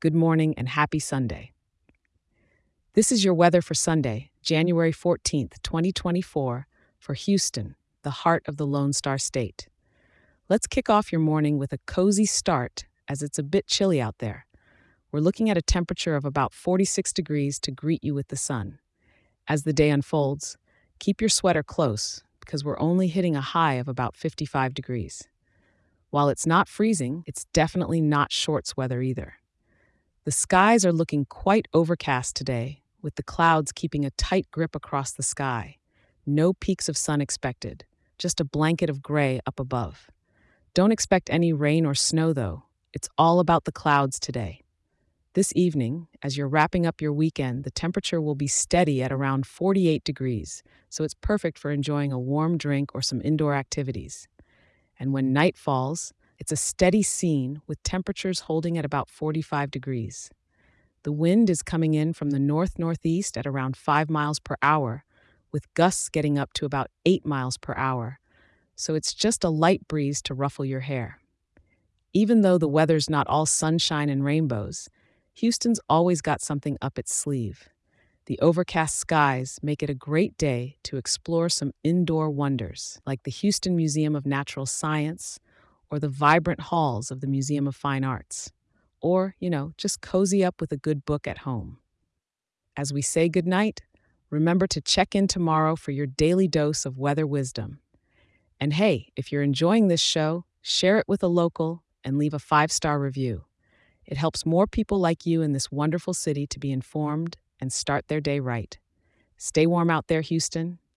good morning, and happy Sunday. This is your weather for Sunday, January 14th, 2024, for Houston, the heart of the Lone Star State. Let's kick off your morning with a cozy start as it's a bit chilly out there. We're looking at a temperature of about 46 degrees to greet you with the sun. As the day unfolds, keep your sweater close because we're only hitting a high of about 55 degrees. While it's not freezing, it's definitely not shorts weather either. The skies are looking quite overcast today, with the clouds keeping a tight grip across the sky. No peeks of sun expected, just a blanket of gray up above. Don't expect any rain or snow, though. It's all about the clouds today. This evening, as you're wrapping up your weekend, the temperature will be steady at around 48 degrees, so it's perfect for enjoying a warm drink or some indoor activities. And when night falls, it's a steady scene with temperatures holding at about 45 degrees. The wind is coming in from the north northeast at around 5 miles per hour, with gusts getting up to about 8 miles per hour, so it's just a light breeze to ruffle your hair. Even though the weather's not all sunshine and rainbows, Houston's always got something up its sleeve. The overcast skies make it a great day to explore some indoor wonders, like the Houston Museum of Natural Science or the vibrant halls of the Museum of Fine Arts. Or, you know, just cozy up with a good book at home. As we say goodnight, remember to check in tomorrow for your daily dose of weather wisdom. And hey, if you're enjoying this show, share it with a local and leave a five star review. It helps more people like you in this wonderful city to be informed and start their day right. Stay warm out there, Houston,